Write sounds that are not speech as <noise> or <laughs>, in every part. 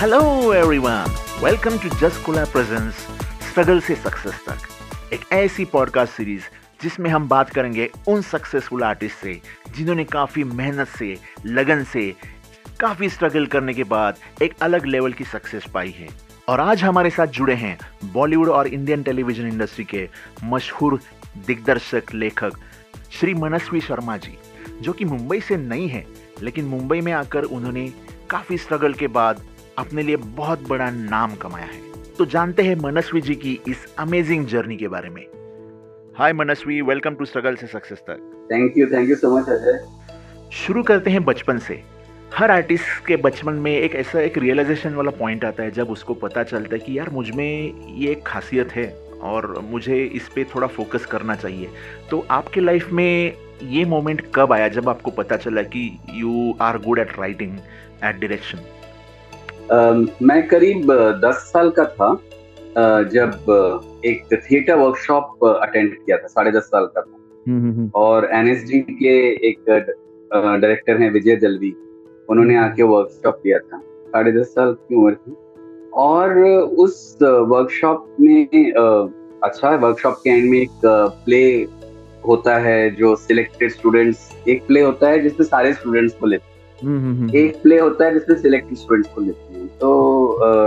Hello everyone welcome to जस्ट कोला प्रेजेंस स्ट्रगल से सक्सेस तक। एक ऐसी पॉडकास्ट सीरीज़ जिसमें हम बात करेंगे उन सक्सेसफुल आर्टिस्ट से जिन्होंने काफ़ी मेहनत से, लगन से, काफ़ी स्ट्रगल करने के बाद एक अलग लेवल की सक्सेस पाई है। और आज हमारे साथ जुड़े हैं बॉलीवुड और इंडियन टेलीविज़न इंडस्ट्री के मशहूर दिग्दर्शक, लेखक श्री मनस्वी शर्मा जी, जो कि मुंबई से नहीं है, लेकिन मुंबई में आकर उन्होंने काफ़ी स्ट्रगल के बाद अपने लिए बहुत बड़ा नाम कमाया है। तो जानते हैं मनस्वी जी की इस अमेजिंग जर्नी के बारे में। Hi Manasvi welcome to struggle से सक्सेस तक। Thank you thank you so much Ajay शुरू करते हैं बचपन से। हर आर्टिस्ट के बचपन में एक ऐसा एक रियलाइजेशन वाला पॉइंट आता है जब उसको पता चलता है कि यार मुझमें ये एक खासियत है और मुझे इस पर थोड़ा फोकस करना चाहिए। तो आपके लाइफ में ये मोमेंट कब आया जब आपको पता चला कि you are good at writing at direction मैं करीब दस साल का था जब एक थिएटर वर्कशॉप अटेंड किया था साढ़े दस साल का था। हम्म, हम्म, हम्म। और एनएसडी के एक डायरेक्टर हैं विजय दलवी उन्होंने आके वर्कशॉप किया था साढ़े दस साल की उम्र थी। और उस वर्कशॉप में अच्छा वर्कशॉप के एंड में एक प्ले होता है जो सिलेक्टेड स्टूडेंट्स एक प्ले होता है जिसमें सारे स्टूडेंट्स को लेते हैं। एक प्ले होता है जिसमें सिलेक्टेड स्टूडेंट्स को लेते हैं। तो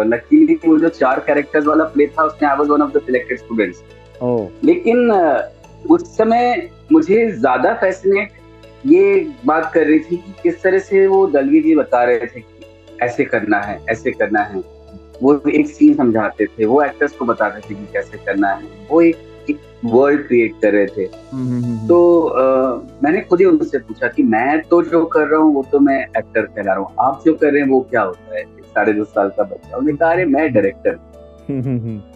लकीली वो जो चार कैरेक्टर्स वाला प्ले था उसमें I was one of the selected students लेकिन उस समय मुझे ज़्यादा फैसिनेट ये बात कर रही थी कि किस तरह से वो दलवी जी बता रहे थे कि ऐसे करना है ऐसे करना है। वो एक सीन समझाते थे वो एक्टर्स को बताते थे कि कैसे करना है। वो एक एक वर्ल्ड क्रिएट कर रहे थे। हम्म, हम्म, हम्म, तो आ, मैंने खुद ही उनसे पूछा कि मैं तो जो कर रहा हूँ वो तो मैं एक्टर कहला रहा हूँ। आप जो कर रहे हैं वो क्या होता है? साढ़े दस साल का बच्चा। उन्हें कहा अरे मैं डायरेक्टर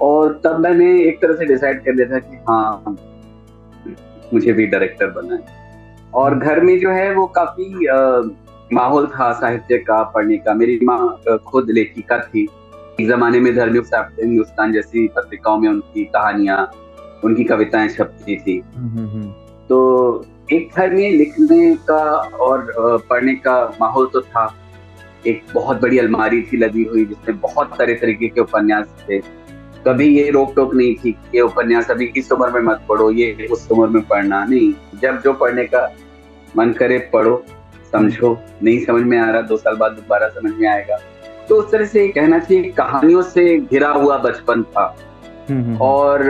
और तब मैंने एक तरह से डिसाइड कर लिया था कि हाँ मुझे भी डायरेक्टर बनना है। और घर में जो है वो काफ़ी माहौल था साहित्य का पढ़ने का। मेरी माँ खुद लेखिका थी। एक जमाने में धर्मयुक्त हिंदुस्तान जैसी पत्रिकाओं में उनकी कहानियाँ उनकी कविताएँ छपती थी। हम्म, हम्म, हम्म। तो एक घर में लिखने का और पढ़ने का माहौल तो था। एक बहुत बड़ी अलमारी थी लगी हुई जिसमें बहुत सारे तरीके के उपन्यास थे। कभी ये रोक टोक नहीं थी ये उपन्यास अभी इस उम्र में मत पढ़ो ये उस उम्र में पढ़ना नहीं। जब जो पढ़ने का मन करे पढ़ो समझो। नहीं समझ में आ रहा दो साल बाद दोबारा समझ में आएगा। तो उस तरह से कहना चाहिए कहानियों से घिरा हुआ बचपन था। हम्म, हम्म, हम्म। और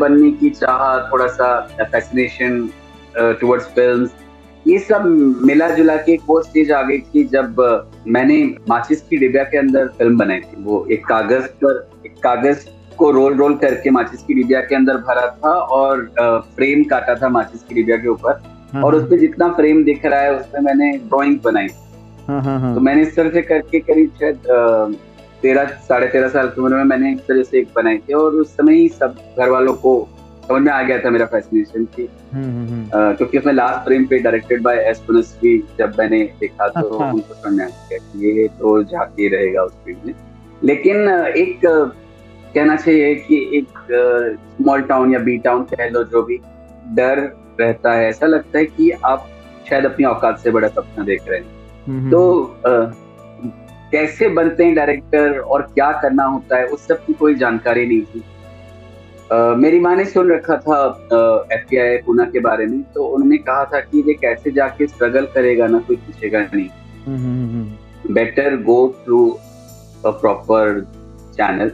बनने की चाह थोड़ा सा फैसिनेशन टुवर्ड्स फिल्म्स ये सब मिला जुला के एक वो स्टेज आ गई थी जब मैंने माचिस की डिबिया के अंदर फ़िल्म बनाई थी। वो एक कागज़ पर एक कागज़ को रोल रोल करके माचिस की डिबिया के अंदर भरा था और फ्रेम काटा था माचिस की डिबिया के ऊपर। हाँ, और हाँ। उसमें जितना फ्रेम दिख रहा है उसमें मैंने ड्रॉइंग बनाई। हाँ, तो मैंने इस तरह से करके करीब शायद तेरह साढ़े तेरह साल की उम्र में मैंने इस तरह से एक बनाई थी और उस समय ही सब घर वालों को समझ में आ गया था मेरा फैसिनेशन की हम्म, हम्म, हम्म। क्योंकि उसमें लास्ट फ्रेम पे डायरेक्टेड बाय एस पुनस्वी जब मैंने देखा तो अच्छा। उनको समझ में आ गया कि ये तो झांकी रहेगा उस फ़ील्ड में। लेकिन एक कहना चाहिए कि एक स्मॉल टाउन या बी टाउन कह लो जो भी डर रहता है ऐसा लगता है कि आप शायद अपनी औकात से बड़ा सपना देख रहे हैं। तो कैसे बनते हैं डायरेक्टर और क्या करना होता है उस सब की कोई जानकारी नहीं थी। Uh, मेरी माँ ने सुन रखा था एफ़ टी आई पूना के बारे में तो उन्होंने कहा था कि ये कैसे जाके स्ट्रगल करेगा ना कोई पूछेगा नहीं। Better go through a proper channel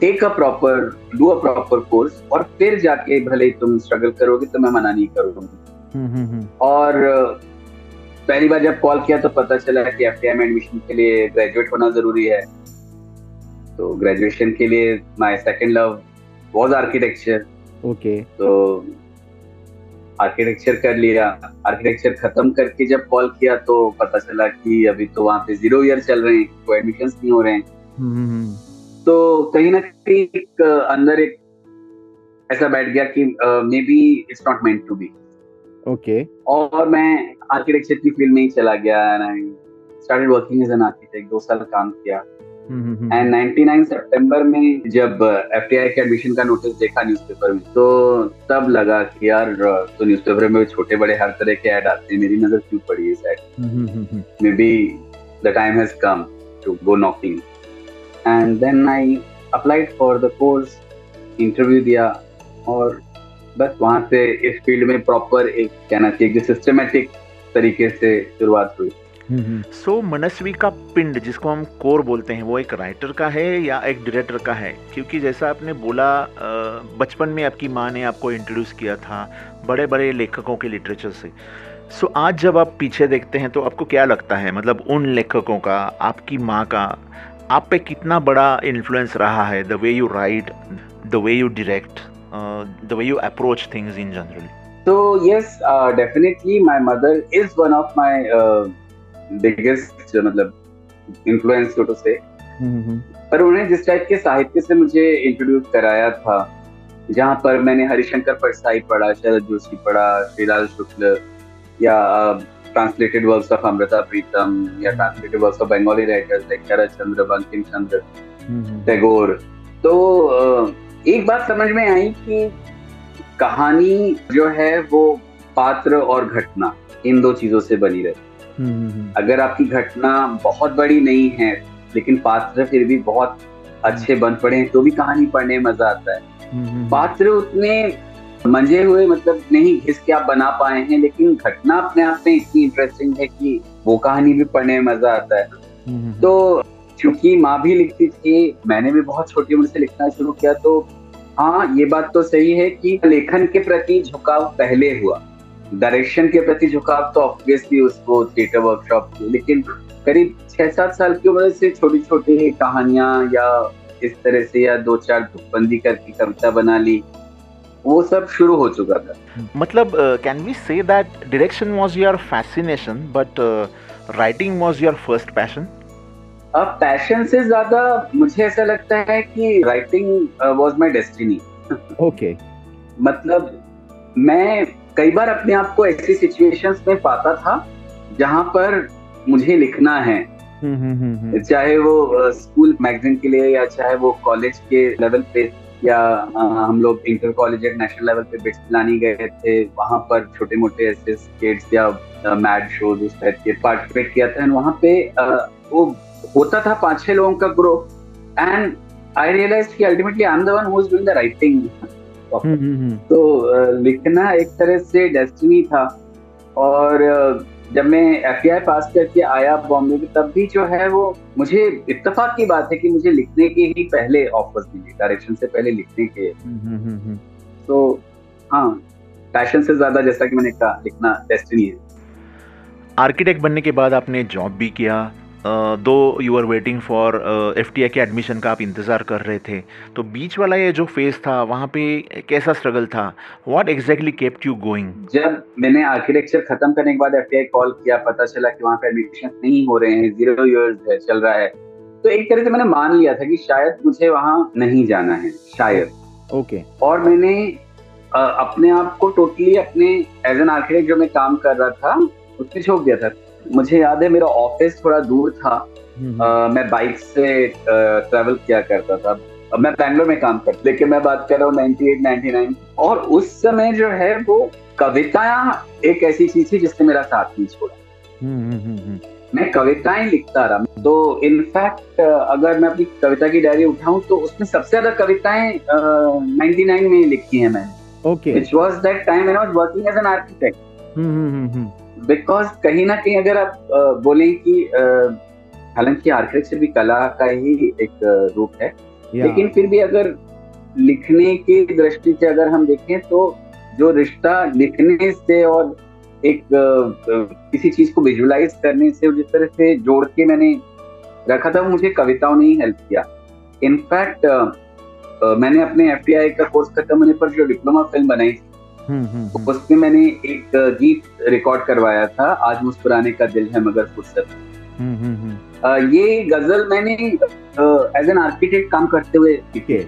take a proper do a proper course और फिर जाके भले तुम स्ट्रगल करोगे तो मैं मना नहीं करूँगी। और पहली बार जब कॉल किया तो पता चला कि एफ़ में एडमिशन के लिए ग्रेजुएट होना ज़रूरी है। तो ग्रेजुएशन के लिए my second love was architecture okay तो आर्किटेक्चर कर लिया। आर्किटेक्चर खत्म करके जब कॉल किया तो पता चला कि अभी तो वहाँ पे ज़ीरो ईयर चल रहे हैं कोई एडमिशन नहीं हो रहे हैं। तो कहीं ना कहीं एक अंदर एक ऐसा बैठ गया कि maybe it's not meant to be okay और मैं आर्किटेक्चर की फ़ील्ड में ही चला गया and I started working as an architect दो साल काम किया। एंड 99 सितंबर में जब एफ़ के एडमिशन का नोटिस देखा न्यूज़पेपर में तो तब लगा कि यार तो न्यूज़पेपर में छोटे बड़े हर तरह के ऐड आते हैं। मेरी नज़र क्यों पड़ी इस ad maybe the time has come to go knocking. And then I applied for the course, interview दिया और बस वहाँ से इस फ़ील्ड में प्रॉपर एक कहना चाहिए सिस्टमेटिक तरीके से शुरुआत हुई। सो so, मनस्वी का पिंड जिसको हम कोर बोलते हैं वो एक राइटर का है या एक डायरेक्टर का है? क्योंकि जैसा आपने बोला बचपन में आपकी माँ ने आपको इंट्रोड्यूस किया था बड़े बड़े लेखकों के लिटरेचर से। सो so, आज जब आप पीछे देखते हैं तो आपको क्या लगता है? मतलब उन लेखकों का आपकी माँ का आप पे कितना बड़ा इन्फ्लुएंस रहा है? The way you write the way you direct the way you approach things in general तो yes, uh, definitely my mother is one of uh, biggest मतलब influence so to say. Mm-hmm. पर उन्होंने जिस type के साहित्य से मुझे introduce कराया था जहाँ पर मैंने हरिशंकर परसाई पढ़ा शरद जोशी पढ़ा श्रीलाल शुक्ल या translated works of Amrita Pritam या translated works of Bengali writers like Sharad Chandra Bankim Chandra Tagore तो एक बात समझ में आई कि कहानी जो है वो पात्र और घटना इन दो चीज़ों से बनी रहे हम्म, हम्म, हम्म। अगर आपकी घटना बहुत बड़ी नहीं है लेकिन पात्र फिर भी बहुत अच्छे बन पड़े हैं तो भी कहानी पढ़ने में मज़ा आता है। पात्र उतने मंजे हुए मतलब नहीं घिस के आप बना पाए हैं लेकिन घटना अपने आप में इतनी इंटरेस्टिंग है कि वो कहानी भी पढ़ने में मज़ा आता है तो क्योंकि माँ भी लिखती थी मैंने भी बहुत छोटी उम्र से लिखना शुरू किया तो हाँ ये बात तो सही है कि लेखन के प्रति झुकाव पहले हुआ। डायरेक्शन के प्रति झुकाव तो ऑब्वियसली उसको थिएटर वर्कशॉप लेकिन करीब छह सात साल की उम्र से छोटी छोटी कहानियाँ या इस तरह से या दो चार तुकबंदी करके कविता बना ली वो सब शुरू हो चुका था। मतलब can we say that direction was your fascination but writing was your first passion अब पैशन से ज़्यादा मुझे ऐसा लगता है कि writing was my destiny okay मतलब मैं कई बार अपने आप को ऐसी सिचुएशंस में पाता था जहाँ पर मुझे लिखना है। हम्म, हम्म, हम्म, चाहे वो स्कूल मैगजीन के लिए या चाहे वो कॉलेज के लेवल पे या हम लोग इंटर कॉलेज या नेशनल लेवल पे बिट्स लाने गए थे वहाँ पर छोटे मोटे ऐसे स्केट्स या मैड शोज़ उस टाइप के पार्टिसिपेट किया था। एंड वहाँ पे वो होता था पाँच छह लोगों का ग्रुप एंड आई रियलाइज़ कि ultimately I am the one who is doing the writing तो लिखना एक तरह से डेस्टिनी था। और जब मैं एफ़ पास करके आया बॉम्बे में तब भी जो है वो मुझे इत्तेफाक की बात है कि मुझे लिखने के ही पहले ऑफर्स मिले डायरेक्शन से पहले लिखने के। तो हाँ पैशन से ज़्यादा जैसा कि मैंने कहा लिखना डेस्टिनी है। आर्किटेक्ट बनने के बाद आपने जॉब भी किया दो you are waiting for F T I के एडमिशन का आप इंतज़ार कर रहे थे। तो बीच वाला ये जो फ़ेज़ था वहाँ पे कैसा स्ट्रगल था? What exactly kept you going जब मैंने आर्किटेक्चर खत्म करने के बाद एफ़ टी आई कॉल किया पता चला कि वहाँ पे एडमिशन नहीं हो रहे हैं ज़ीरो ईयर्स है चल रहा है। तो एक तरह से मैंने मान लिया था कि शायद मुझे वहाँ नहीं जाना है शायद। Okay okay. और मैंने अपने आप को टोटली अपने एज एन आर्किटेक्ट जो मैं काम कर रहा था उसमें छोड़ दिया था। मुझे याद है मेरा ऑफ़िस थोड़ा दूर था। आ, मैं बाइक से ट्रेवल किया करता था। मैं बैंगलोर में काम करता लेकिन मैं बात कर रहा हूँ नाइनटी एट नाइनटी नाइन और उस समय जो है वो कविताएँ एक ऐसी चीज़ थी जिसने मेरा साथ नहीं छोड़ा। मैं कविताएँ लिखता रहा। तो इनफैक्ट अगर मैं अपनी कविता की डायरी उठाऊं तो उसमें सबसे ज़्यादा कविताएँ नाइनटी नाइन में लिखी है मैंने। Okay which was that time I was working as an architect because कहीं ना कहीं अगर आप बोले कि हालाँकि आर्किटेक्चर भी कला का ही एक रूप है। लेकिन फिर भी अगर लिखने की दृष्टि से अगर हम देखें तो जो रिश्ता लिखने से और एक किसी चीज़ को विजुलाइज करने से जिस तरह से जोड़ के मैंने रखा था वो मुझे कविताओं ने ही हेल्प किया। इनफैक्ट मैंने अपने एफ़ का कोर्स खत्म होने पर जो डिप्लोमा फ़िल्म बनाई थी हम्म, हम्म, हम्म। उसमें मैंने एक गीत रिकॉर्ड करवाया था आज मुस्कुराने का दिल है मगर फुर्सत। ये गज़ल मैंने एज एन आर्किटेक्ट काम करते हुए लिखे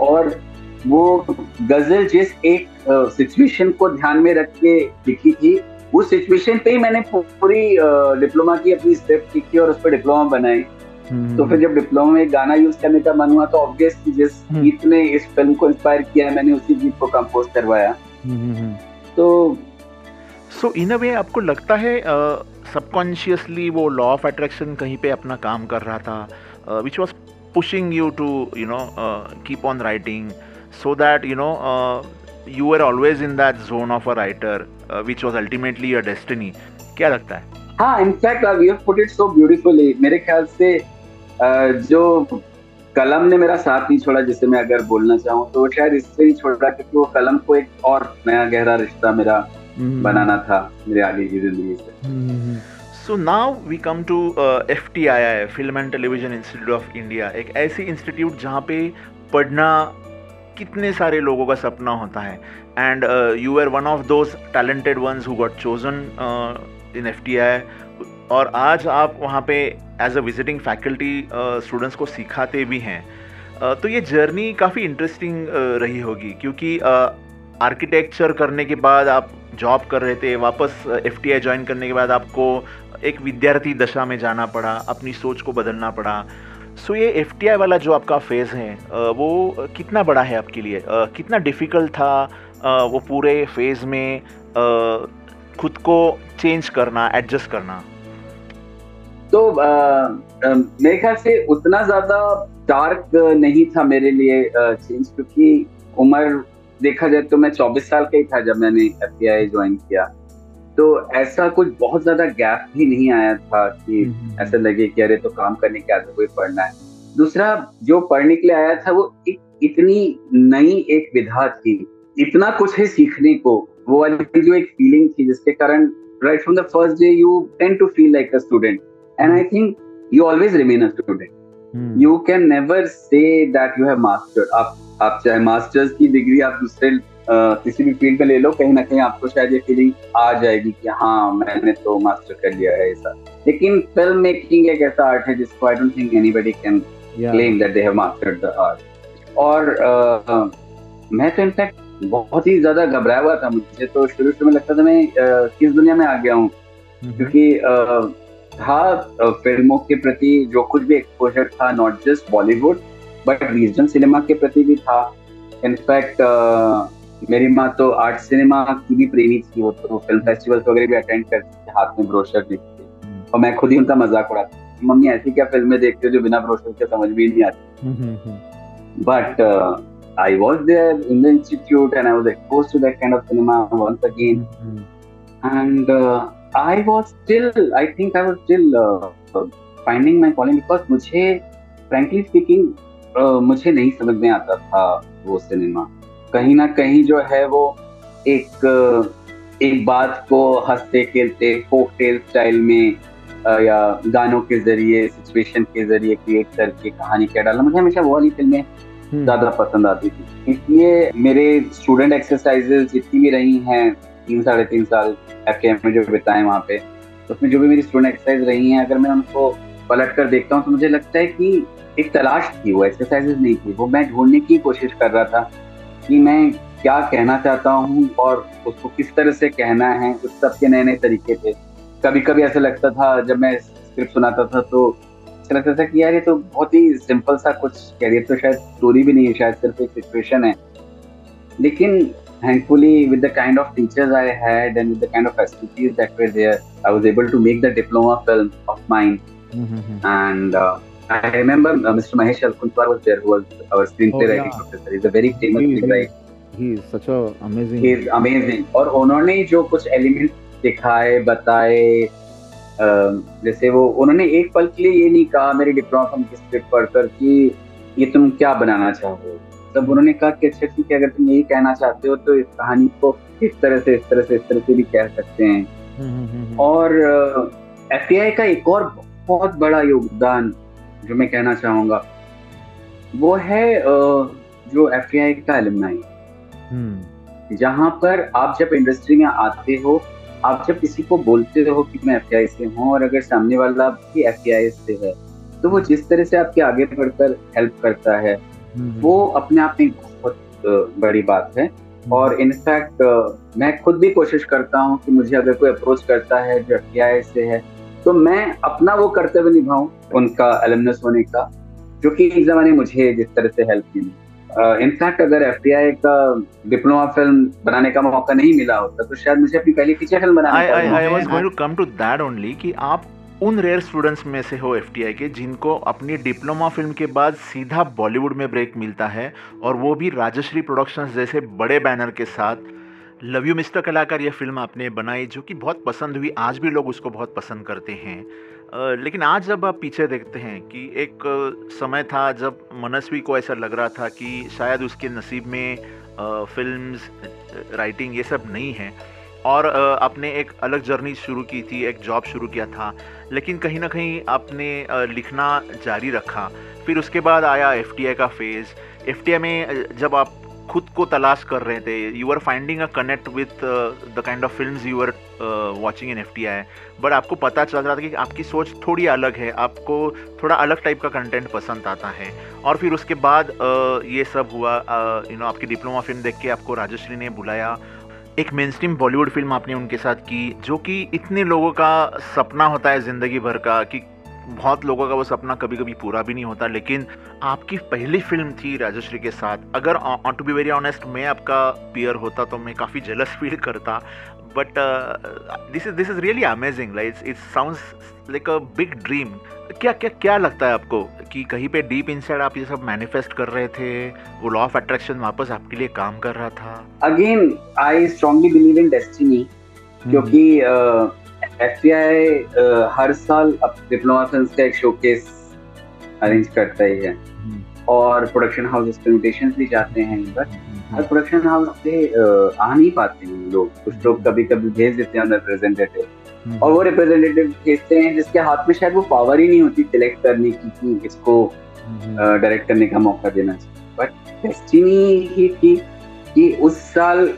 और वो गज़ल जिस एक सिचुएशन को ध्यान में रख के लिखी थी उस सिचुएशन पे ही मैंने पूरी डिप्लोमा की अपनी स्क्रिप्ट लिखी और उस पर डिप्लोमा बनाई। तो फिर जब डिप्लोमा में गाना यूज़ करने का मन हुआ तो ऑब्वियसली जिस हम्म। गीत ने इस फ़िल्म को इंस्पायर किया है मैंने उसी गीत को कंपोज करवाया। हम्म, हम्म, तो सो इन अ वे आपको लगता है सबकॉन्शियसली वो लॉ ऑफ़ अट्रैक्शन कहीं पे अपना काम कर रहा था which was pushing you to you know keep on writing so that you know you are always in that zone of a writer which was ultimately your destiny क्या लगता है? हाँ in fact you put it so beautifully मेरे ख्याल से uh, जो कलम ने मेरा साथ नहीं छोड़ा जिसे मैं अगर बोलना चाहूँ तो शायद इससे ही छोड़ा क्योंकि वो कलम को एक और नया गहरा रिश्ता मेरा हम्म। बनाना था मेरे आगे की ज़िंदगी से। So now we come to F T I I film and television institute of India एक ऐसी इंस्टीट्यूट जहाँ पे पढ़ना कितने सारे लोगों का सपना होता है। And you are one of those talented ones who got chosen in F T I और आज आप वहाँ पे as a visiting faculty students को सिखाते भी हैं। तो ये जर्नी काफ़ी इंटरेस्टिंग रही होगी क्योंकि आर्किटेक्चर करने के बाद आप जॉब कर रहे थे, वापस एफ़ टी आई ज्वाइन करने के बाद आपको एक विद्यार्थी दशा में जाना पड़ा, अपनी सोच को बदलना पड़ा। सो ये एफ़ टी आई वाला जो आपका फ़ेज़ है वो कितना बड़ा है आपके लिए? कितना डिफ़िकल्ट था वो पूरे फ़ेज़ में खुद को चेंज करना एडजस्ट करना। तो मेरे ख्याल से उतना ज़्यादा डार्क नहीं था मेरे लिए चेंज क्योंकि उम्र देखा जाए तो मैं 24 साल का ही था जब मैंने एफ़ ज्वाइन किया। तो ऐसा कुछ बहुत ज़्यादा गैप भी नहीं आया था कि हम्म। ऐसा लगे कि अरे तो काम करने के आगे कोई पढ़ना है। दूसरा जो पढ़ने के लिए आया था वो एक इतनी नई एक विधा थी। इतना कुछ है सीखने को वो वाली जो एक फीलिंग थी जिसके कारण right from the first day you tend to feel like a student and i think you always remain a student. Hmm. you can never say that you have mastered आप आप चाहे मास्टर्स की degree आप दूसरे किसी भी field में ले लो कहीं ना कहीं आपको शायद ये फीलिंग आ जाएगी कि हाँ मैंने तो मास्टर कर लिया है ऐसा। लेकिन फ़िल्म मेकिंग एक ऐसा आर्ट है जिसको I don't think anybody can claim that they have mastered the art और uh, मैं तो इनफैक्ट बहुत ही ज़्यादा घबराया हुआ था मुझे। तो शुरू शुरू में लगता था मैं किस दुनिया में आ गया हूँ. क्योंकि था फ़िल्मों के प्रति जो कुछ भी एक्सपोजर था not just Bollywood but regional cinema के प्रति भी था। इनफैक्ट मेरी माँ तो आर्ट सिनेमा की भी प्रेमी थी वो तो फ़िल्म फेस्टिवल वगैरह भी अटेंड करती थी हाथ में ब्रोशर लिखती और मैं खुद ही उनका मज़ाक उड़ाती मम्मी ऐसी क्या फ़िल्में देखते हो जो बिना ब्रोशर के समझ भी नहीं आती? But I was there in the institute and I was expose to that kind of cinema once again and I was still, I think I was still uh, finding my calling because मुझे frankly speaking uh, मुझे नहीं समझ में आता था वो cinema कहीं ना कहीं जो है वो एक एक बात को हँसते खेलते फोक टेल स्टाइल में या गानों के ज़रिए सिचुएशन के ज़रिए क्रिएट करके कहानी क्या डालना मुझे हमेशा वो वाली फ़िल्में। ज़्यादा पसंद आती थी। इसलिए मेरे स्टूडेंट एक्सरसाइजेस जितनी भी रही हैं, तीन साढ़े तीन साल एफ़ में जो बिताए वहाँ पे, उसमें जो भी मेरी स्टूडेंट एक्सरसाइज रही हैं, अगर मैं उनको पलट कर देखता हूँ तो मुझे लगता है कि एक तलाश थी, वो एक्सरसाइजेज नहीं थी, वो मैं ढूँढने की कोशिश कर रहा था कि मैं क्या कहना चाहता हूँ और उसको किस तरह से कहना है, उस सब के नए नए तरीके थे। कभी कभी ऐसा लगता था, जब मैं स्क्रिप्ट सुनाता था तो तरह से था कि यार ये तो बहुत ही सिंपल सा कुछ कैरियर तो शायद स्टोरी भी नहीं है शायद सिर्फ़ एक सिचुएशन है। लेकिन thankfully with the kind of teachers I had and with the kind of facilities that were there I was able to make the diploma film of mine and I remember mister Mahesh Elkunchwar was there who was our screenplay writing professor is a very famous screen writer he is such a amazing he is amazing और उन्होंने जो कुछ elements दिखाए बताए जैसे वो उन्होंने एक पल के लिए ये नहीं कहा मेरी डिप्लोमा फ़िल्म की स्क्रिप्ट पढ़कर कि ये तुम क्या बनाना चाहो तब उन्होंने कहा कि अच्छा ठीक है अगर तुम यही कहना चाहते हो तो इस कहानी को इस तरह से इस तरह से इस तरह से भी कह सकते हैं। हम्म, हम्म, हम्म, और एफटीआई का एक और बहुत बड़ा योगदान जो मैं कहना चाहूँगा वो है जो एफ़ का एलमनाई जहाँ पर आप जब इंडस्ट्री में आते हो आप जब किसी को बोलते हो कि मैं एफ़ से हूँ और अगर सामने वाला भी एफ़ से है तो वो जिस तरह से आपके आगे बढ़कर हेल्प करता है हम्म। वो अपने आप में बहुत बड़ी बात है हम्म। और इनफैक्ट मैं खुद भी कोशिश करता हूँ कि मुझे अगर कोई अप्रोच करता है जो एफ़ से है तो मैं अपना वो कर्तव्य निभाऊं उनका एलमनस होने का जो कि इस जमाने मुझे जिस तरह से हेल्प की इनफैक्ट uh, अगर एफटीआई का डिप्लोमा फ़िल्म बनाने का मौका नहीं मिला होता तो शायद मुझे अपनी पहली फीचर फ़िल्म बनाने कम टू दैट ओनली कि आप उन रेयर स्टूडेंट्स में से हो एफटीआई के जिनको अपनी डिप्लोमा फ़िल्म के बाद सीधा बॉलीवुड में ब्रेक मिलता है और वो भी राजश्री प्रोडक्शंस जैसे बड़े बैनर के साथ। लव यू मिस्टर कलाकार ये फ़िल्म आपने बनाई जो कि बहुत पसंद हुई। आज भी लोग उसको बहुत पसंद करते हैं। लेकिन आज जब आप पीछे देखते हैं कि एक समय था जब मनस्वी को ऐसा लग रहा था कि शायद उसके नसीब में फिल्म्स, राइटिंग ये सब नहीं है। और आपने एक अलग जर्नी शुरू की थी, एक जॉब शुरू किया था, लेकिन कहीं ना कहीं आपने लिखना जारी रखा। फिर उसके बाद आया एफ़ का फ़ेज़। एफ़ में जब आप खुद को तलाश कर रहे थे। You are finding a connect with the kind of film you are watching in F T I but आपको पता चल रहा था कि आपकी सोच थोड़ी अलग है। आपको थोड़ा अलग टाइप का कंटेंट पसंद आता है। और फिर उसके बाद uh, ये सब हुआ यू uh, नो आपकी डिप्लोमा फ़िल्म देख के आपको राजश्री ने बुलाया। एक मेन स्ट्रीम बॉलीवुड फ़िल्म आपने उनके साथ की जो कि इतने लोगों का सपना होता है ज़िंदगी भर का कि बहुत लोगों का वो सपना कभी कभी पूरा भी नहीं होता लेकिन आपकी पहली फ़िल्म थी राजश्री के साथ। अगर टू बी वेरी ऑनेस्ट मैं आपका पियर होता तो मैं काफ़ी जेलस फील करता but this is this is really amazing like it sounds like a big dream क्या क्या क्या लगता है आपको कि कहीं पे डीप इनसाइड आप ये सब मैनिफेस्ट कर रहे थे? वो लॉ ऑफ़ अट्रैक्शन वापस आपके लिए काम कर रहा था? Again I strongly believe in destiny क्योंकि एफ़ uh, हर साल अब डिप्लोमा फ़िल्म का एक शोकेस अरेंज करता ही है। हम्म। और प्रोडक्शन हाउस इन्विटेशन भी जाते हैं हम्म। हर प्रोडक्शन हाउस से आ नहीं पाते हैं लोग। कुछ लोग कभी कभी भेज देते हैं रिप्रेजेंटेटिव हम्म। और वो रिप्रेजेंटेटिव भेजते हैं जिसके हाथ में शायद वो पावर ही नहीं होती सिलेक्ट करने की कि इसको डायरेक्ट करने का मौका देना चाहिए। बट डेस्टिनी ही थी कि उस साल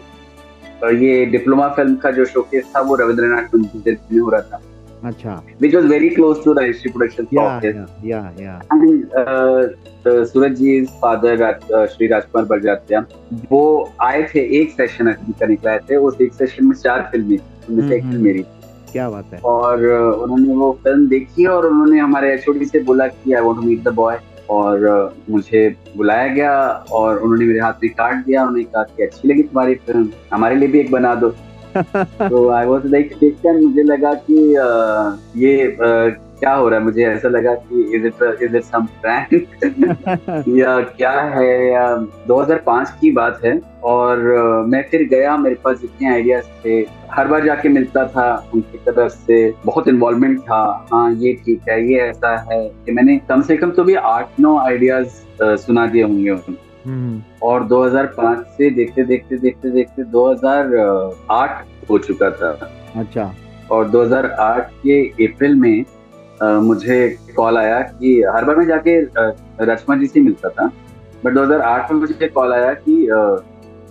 ये डिप्लोमा फ़िल्म का जो शोकेस था वो रविंद्रनाथ मंदिर में हो रहा था। अच्छा। History production yeah, office. Yeah, yeah, yeah. And uh, Suraj ji father Shri Rajkumar Barjatya वो आए थे एक सेशन करने के आए थे। उस एक सेशन में चार फ़िल्में उनमें से एक फ़िल्म मेरी। क्या बात है। और उन्होंने वो फ़िल्म देखी और उन्होंने हमारे एचओडी से बोला कि I want to meet the boy और मुझे बुलाया गया और उन्होंने मेरे हाथ में कार्ड दिया उन्होंने कहा कि अच्छी लगी तुम्हारी फ़िल्म हमारे लिए भी एक बना दो। <laughs> तो आई वॉज़ लाइक मुझे लगा कि ये क्या हो रहा है? मुझे ऐसा लगा कि is it is it some prank या क्या है? या 2005 की बात है और मैं फिर गया मेरे पास जितने आइडियाज़ थे। हर बार जाके मिलता था उनकी तरफ़ से। बहुत इन्वॉल्वमेंट था। हाँ ये ठीक है ये ऐसा है कि मैंने कम से कम तो भी आठ नौ आइडियाज़ सुना दिए होंगे उनको हम्म। और 2005 से देखते देखते देखते देखते 2008 हो चुका था। अच्छा। और 2008 के अप्रैल में मुझे कॉल आया कि हर बार मैं जाके रचमा जी से मिलता था बट 2008 में मुझे कॉल आया कि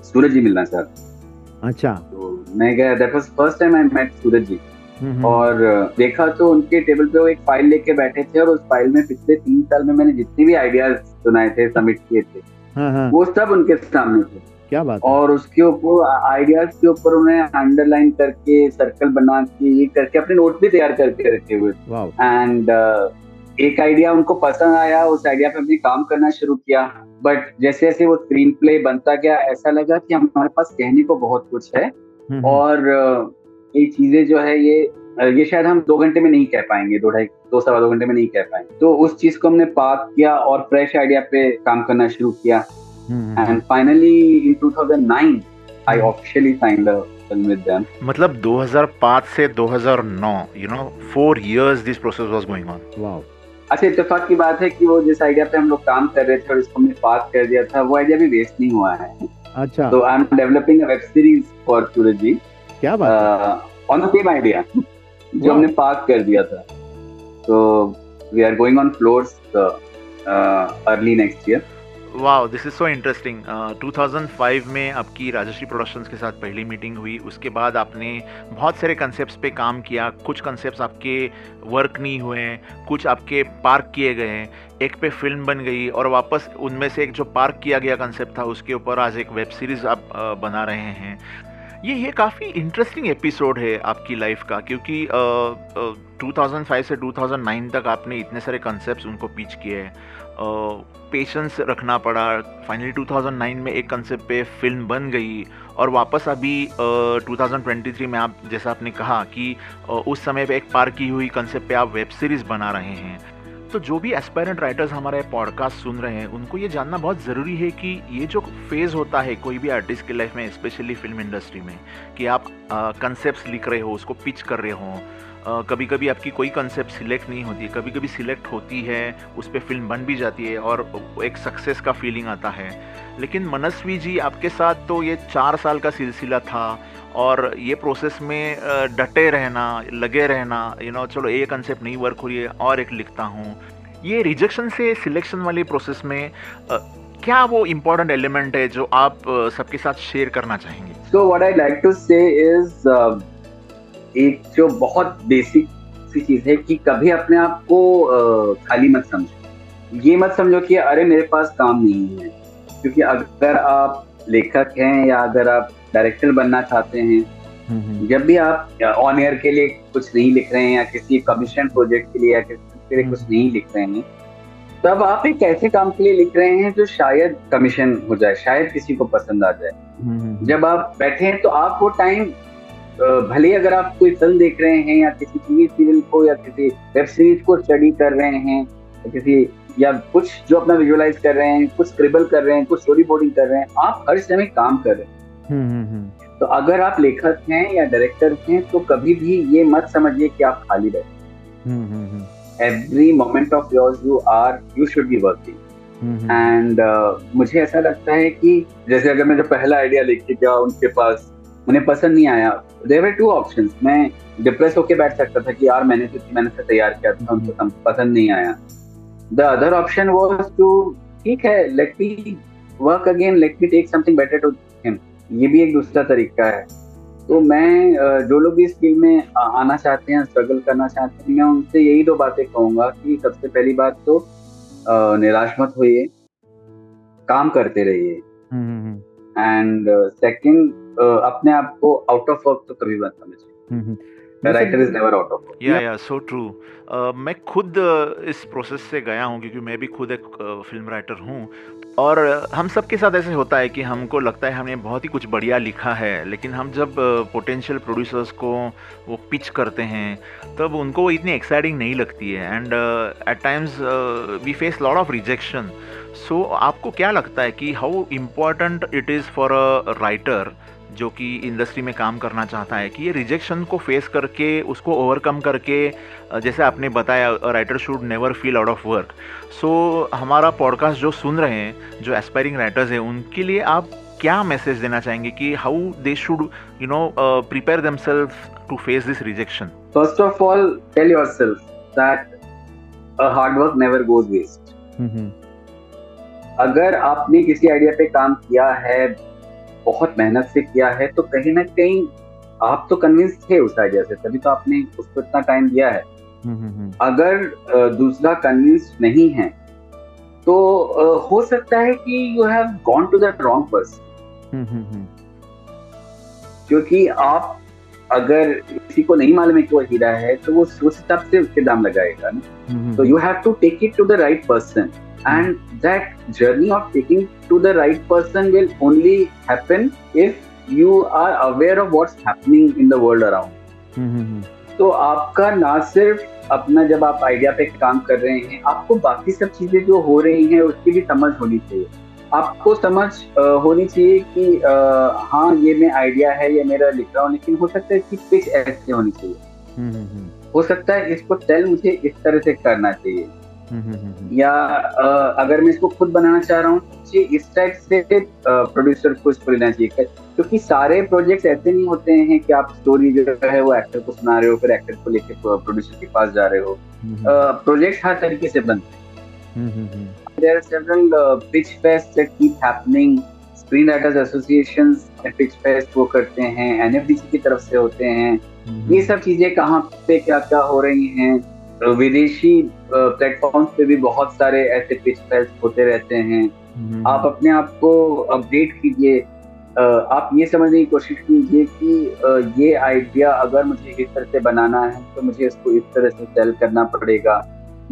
सूरज जी मिलना चाहते अच्छा। तो मैं गया that was first time I met Suraj ji. और देखा तो उनके टेबल पे वो एक फ़ाइल लेके बैठे थे और उस फ़ाइल में पिछले तीन साल में मैंने जितने भी आइडियाज़ सुनाए थे सबमिट किए थे हाँ, हाँ। वो सब उनके सामने थे। क्या बात और उसके ऊपर आइडियाज़ के ऊपर उन्हें अंडरलाइन करके सर्कल बना के ये करके अपने नोट भी तैयार करके रखे हुए। एंड uh, एक आइडिया उनको पसंद आया उस आइडिया पे अपनी काम करना शुरू किया। बट जैसे जैसे वो स्क्रीन प्ले बनता गया ऐसा लगा कि हमारे पास कहने को बहुत कुछ है। हम्म, हम्म। और uh, ये चीज़ें जो है ये uh, ये शायद हम दो घंटे में नहीं कह पाएँगे दो ढाई दो सवा दो घंटे में नहीं कह पाएँगे। तो उस चीज़ को हमने पाक किया और फ्रेश आइडिया पे काम करना शुरू किया। Mm-hmm. And finally, in 2009, I officially signed a film with them. मतलब 2005 से 2009, you know, four years this process was going on. Wow. अच्छा इतफाक की बात है कि वो जिस आइडिया पे हम लोग काम कर रहे थे और इसको हमने पास कर दिया था वो आइडिया भी वेस्ट नहीं हुआ है अच्छा तो I am developing a web series for Suraj ji क्या बात ऑन द सेम आइडिया जो हमने पास कर दिया था तो we are going on floors early next year वाह दिस इज़ सो इंटरेस्टिंग 2005 में आपकी राजश्री प्रोडक्शंस के साथ पहली मीटिंग हुई। उसके बाद आपने बहुत सारे कंसेप्ट पे काम किया। कुछ कंसेप्ट आपके वर्क नहीं हुए कुछ आपके पार्क किए गए हैं। एक पे फ़िल्म बन गई और वापस उनमें से एक जो पार्क किया गया कंसेप्ट था उसके ऊपर आज एक वेब सीरीज़ आप uh, बना रहे हैं। ये ये काफ़ी इंटरेस्टिंग एपिसोड है आपकी लाइफ का क्योंकि uh, uh, 2005 से 2009 तक आपने इतने सारे कॉन्सेप्ट्स उनको पिच किए पेशेंस uh, रखना पड़ा। फाइनली 2009 में एक कंसेप्ट पे फ़िल्म बन गई और वापस अभी uh, 2023 में आप जैसा आपने कहा कि uh, उस समय पे एक पार की हुई कंसेप्ट पे आप वेब सीरीज़ बना रहे हैं। तो जो भी एस्पायरेंट राइटर्स हमारे पॉडकास्ट सुन रहे हैं, उनको ये जानना बहुत ज़रूरी है कि ये जो फ़ेज़ होता है कोई भी आर्टिस्ट की लाइफ में स्पेशली फ़िल्म इंडस्ट्री में, कि आप कंसेप्ट लिख रहे हो, उसको पिच कर रहे हो कभी कभी आपकी कोई कंसेप्ट सिलेक्ट नहीं होती कभी कभी सिलेक्ट होती है, उस पर फ़िल्म बन भी जाती है और एक सक्सेस का फीलिंग आता है। लेकिन मनस्वी जी, आपके साथ तो ये चार साल का सिलसिला था और ये प्रोसेस में डटे रहना, लगे रहना यू नो चलो ये कंसेप्ट नहीं वर्क हो रही है, और एक लिखता हूँ। ये रिजेक्शन से सिलेक्शन वाली प्रोसेस में क्या वो इम्पोर्टेंट एलिमेंट है जो आप सबके साथ शेयर करना चाहेंगे? So what I like to say is एक जो बहुत बेसिक सी चीज़ है कि कभी अपने आप को खाली मत समझो। ये मत समझो कि अरे मेरे पास काम नहीं है। क्योंकि अगर आप लेखक हैं या अगर आप डायरेक्टर बनना चाहते हैं हम्म, हम्म। जब भी आप ऑन एयर के लिए कुछ नहीं लिख रहे हैं या किसी कमीशन प्रोजेक्ट के लिए या किसी के लिए कुछ हम्म। नहीं लिख रहे हैं तब आप एक ऐसे काम के लिए लिख रहे हैं जो शायद कमीशन हो जाए शायद किसी को पसंद आ जाए जब आप बैठे हैं तो आप वो टाइम भले अगर आप कोई फ़िल्म देख रहे हैं या किसी टीवी सीरियल को या किसी वेब सीरीज़ को स्टडी कर रहे हैं या किसी या कुछ जो अपना विजुअलाइज कर रहे हैं कुछ स्क्रिबल कर रहे हैं कुछ स्टोरी बोर्डिंग कर रहे हैं आप हर समय काम कर रहे हैं। तो अगर आप लेखक हैं या डायरेक्टर हैं तो कभी भी ये मत समझिए कि आप खाली रहे every moment of yours you are you should be working and मुझे ऐसा लगता है कि जैसे अगर मैं जो पहला आइडिया लेके गया उनके पास उन्हें पसंद नहीं आया देर टू ऑप्शन मैं डिप्रेस होके बैठ सकता था कि यार मैंने तो मैंने से तैयार किया था उनको पसंद नहीं आया। The other option was to ठीक है let me work again let me take something better to ये भी एक दूसरा तरीका है। तो मैं जो लोग इस फ़ील्ड में आना चाहते हैं स्ट्रगल करना चाहते हैं मैं उनसे यही दो बातें कहूँगा कि सबसे पहली बात तो निराश मत होइए। काम करते रहिए। एंड सेकंड अपने आप को आउट ऑफ़ वर्क तो कभी मत समझिए। Writer is never out of yeah yeah so true मैं खुद इस प्रोसेस से गया हूँ क्योंकि मैं भी खुद एक फ़िल्म राइटर हूँ। और हम सब के साथ ऐसे होता है कि हमको लगता है हमने बहुत ही कुछ बढ़िया लिखा है, लेकिन हम जब पोटेंशियल प्रोड्यूसर्स को वो पिच करते हैं, तब उनको वो इतनी एक्साइटिंग नहीं लगती है। And at times we face lot of rejection so आपको क्या लगता है कि how important it is for a writer जो कि इंडस्ट्री में काम करना चाहता है कि ये रिजेक्शन को फेस करके उसको ओवरकम करके जैसे आपने बताया writer should never feel out of work so हमारा पॉडकास्ट जो सुन रहे हैं जो एस्पायरिंग राइटर्स हैं उनके लिए आप क्या मैसेज देना चाहेंगे कि how they should you know prepare them to face this rejection first of all tell yourself that hard work never goes waste अगर आपने किसी आइडिया पे काम किया है बहुत मेहनत से किया है तो कहीं ना कहीं आप तो कन्विंस थे उस आइडिया से तभी तो आपने उसको इतना टाइम दिया है। हम्म, हम्म, हम्म। अगर दूसरा कन्विंस नहीं है तो हो सकता है कि you have gone to the wrong person क्योंकि आप अगर किसी को नहीं मालूम है कि वो हीरा है तो वो उस हिसाब से उसके दाम लगाएगा ना। तो you have to take it to the right person and that journey of taking to the right person will only happen if you are aware of what's happening in the world around तो आपका ना सिर्फ़ अपना जब आप idea पे काम कर रहे हैं आपको बाकी सब चीज़ें जो हो रही हैं उसकी भी समझ होनी चाहिए। आपको समझ होनी चाहिए कि आ, हाँ ये मैं आइडिया है ये मेरा लिख रहा हूँ लेकिन हो सकता है कि पिच ऐसे होनी चाहिए। हो सकता है इसको टेल मुझे इस तरह से करना चाहिए। या अगर मैं इसको खुद बनाना चाह रहा हूँ इस टाइप से प्रोड्यूसर को इसको लेना चाहिए। क्योंकि सारे प्रोजेक्ट्स ऐसे नहीं होते हैं कि आप स्टोरी जो है वो एक्टर को सुना रहे हो फिर एक्टर को लेके प्रोड्यूसर के पास जा रहे हो। प्रोजेक्ट हर तरीके से बनते हैं। there are several uh, pitch fests that keep happening. Screen writers association pitch fest वो करते हैं एनएफडीसी की तरफ़ से होते हैं। ये सब चीज़ें कहाँ पे क्या क्या हो रही हैं? विदेशी प्लेटफॉर्म्स पे भी बहुत सारे ऐसे पिच फेस्ट होते रहते हैं। हम्म। आप अपने आप को अपडेट कीजिए। आप ये समझने की कोशिश कीजिए कि ये आइडिया अगर मुझे इस तरह से बनाना है तो मुझे इसको इस तरह से सेल करना पड़ेगा।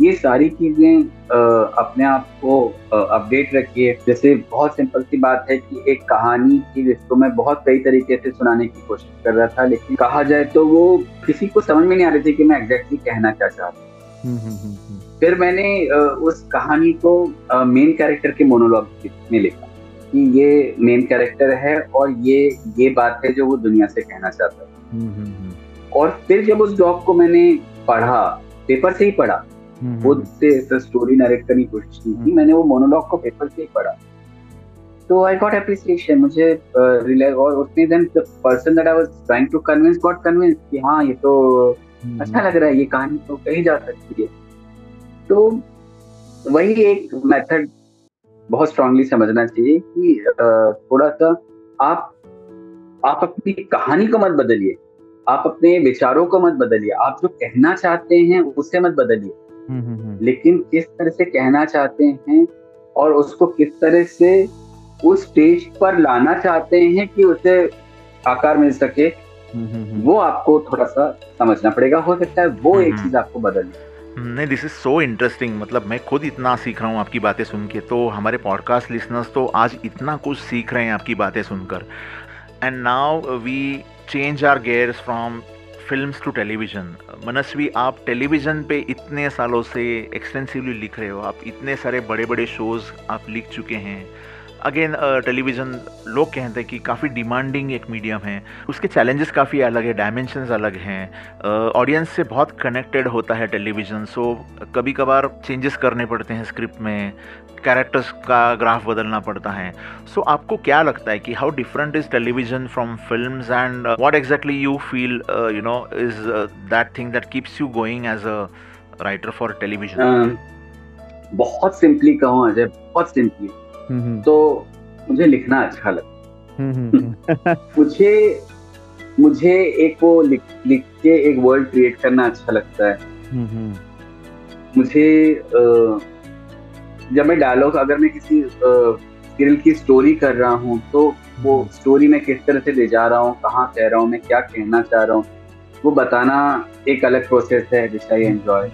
ये सारी चीज़ें अपने आप को अपडेट रखिए। जैसे बहुत सिंपल सी बात है कि एक कहानी थी जिसको मैं बहुत कई तरीके से सुनाने की कोशिश कर रहा था लेकिन कहा जाए तो वो किसी को समझ में नहीं आ रही थी कि मैं एग्जैक्टली कहना क्या चाहता हूँ। हम्म, हम्म, हम्म, फिर मैंने उस कहानी को मेन कैरेक्टर के मोनोलॉग में लिखा कि ये मेन कैरेक्टर है और ये ये बात है जो वो दुनिया से कहना चाहता है। और फिर जब उस डॉग को मैंने पढ़ा पेपर से ही पढ़ा खुद से स्टोरी नरेट करने की कोशिश की थी। मैंने वो मोनोलॉग को पेपर से ही पढ़ा। तो आई गॉट एप्रिसिएशन मुझे रिलैक्स और उसने then the person that I was trying to convince got convince कि हाँ ये तो अच्छा लग रहा है ये कहानी तो कही जा सकती है। तो वही एक मेथड बहुत स्ट्रांगली समझना चाहिए कि थोड़ा सा आप आप अपनी कहानी को मत बदलिए। आप अपने विचारों को मत बदलिए। आप जो कहना चाहते हैं उससे मत बदलिए। हम्म, हम्म, हम्म। लेकिन किस तरह से कहना चाहते हैं और उसको किस तरह से उस स्टेज पर लाना चाहते हैं कि उसे आकार मिल सके वो आपको थोड़ा सा समझना पड़ेगा। हो सकता है वो एक चीज़ आपको बदलनी नहीं दिस इज़ सो इंटरेस्टिंग मतलब मैं खुद इतना सीख रहा हूँ आपकी बातें सुन के। तो हमारे पॉडकास्ट लिसनर्स तो आज इतना कुछ सीख रहे हैं आपकी बातें सुनकर। And now we change our gears from films to television Manasvi, आप टेलीविज़न पे इतने सालों से एक्सटेंसिवली लिख रहे हो, आप इतने सारे बड़े बड़े शोज़ आप लिख चुके हैं। अगेन टेलीविज़न uh, लोग कहते हैं कि काफ़ी डिमांडिंग एक मीडियम है। उसके चैलेंजेस काफ़ी अलग है डायमेंशंस अलग हैं। ऑडियंस uh, से बहुत कनेक्टेड होता है टेलीविज़न सो कभी कभार चेंजेस करने पड़ते हैं स्क्रिप्ट में। कैरेक्टर्स का ग्राफ बदलना पड़ता है। सो so, आपको क्या लगता है कि how different is television from film and what exactly you feel you know is that thing that keeps you going as a writer for television बहुत सिंपली कहूँ अजय बहुत सिंपली तो मुझे लिखना अच्छा लगता <laughs> मुझे मुझे एक वो लिख लिख के एक वर्ल्ड क्रिएट करना अच्छा लगता है। मुझे जब मैं डायलॉग अगर मैं किसी स्किल की स्टोरी कर रहा हूँ तो वो स्टोरी में किस तरह से ले जा रहा हूँ कहाँ कह रहा हूँ मैं क्या कहना चाह रहा हूँ वो बताना एक अलग प्रोसेस है विच आई एंजॉय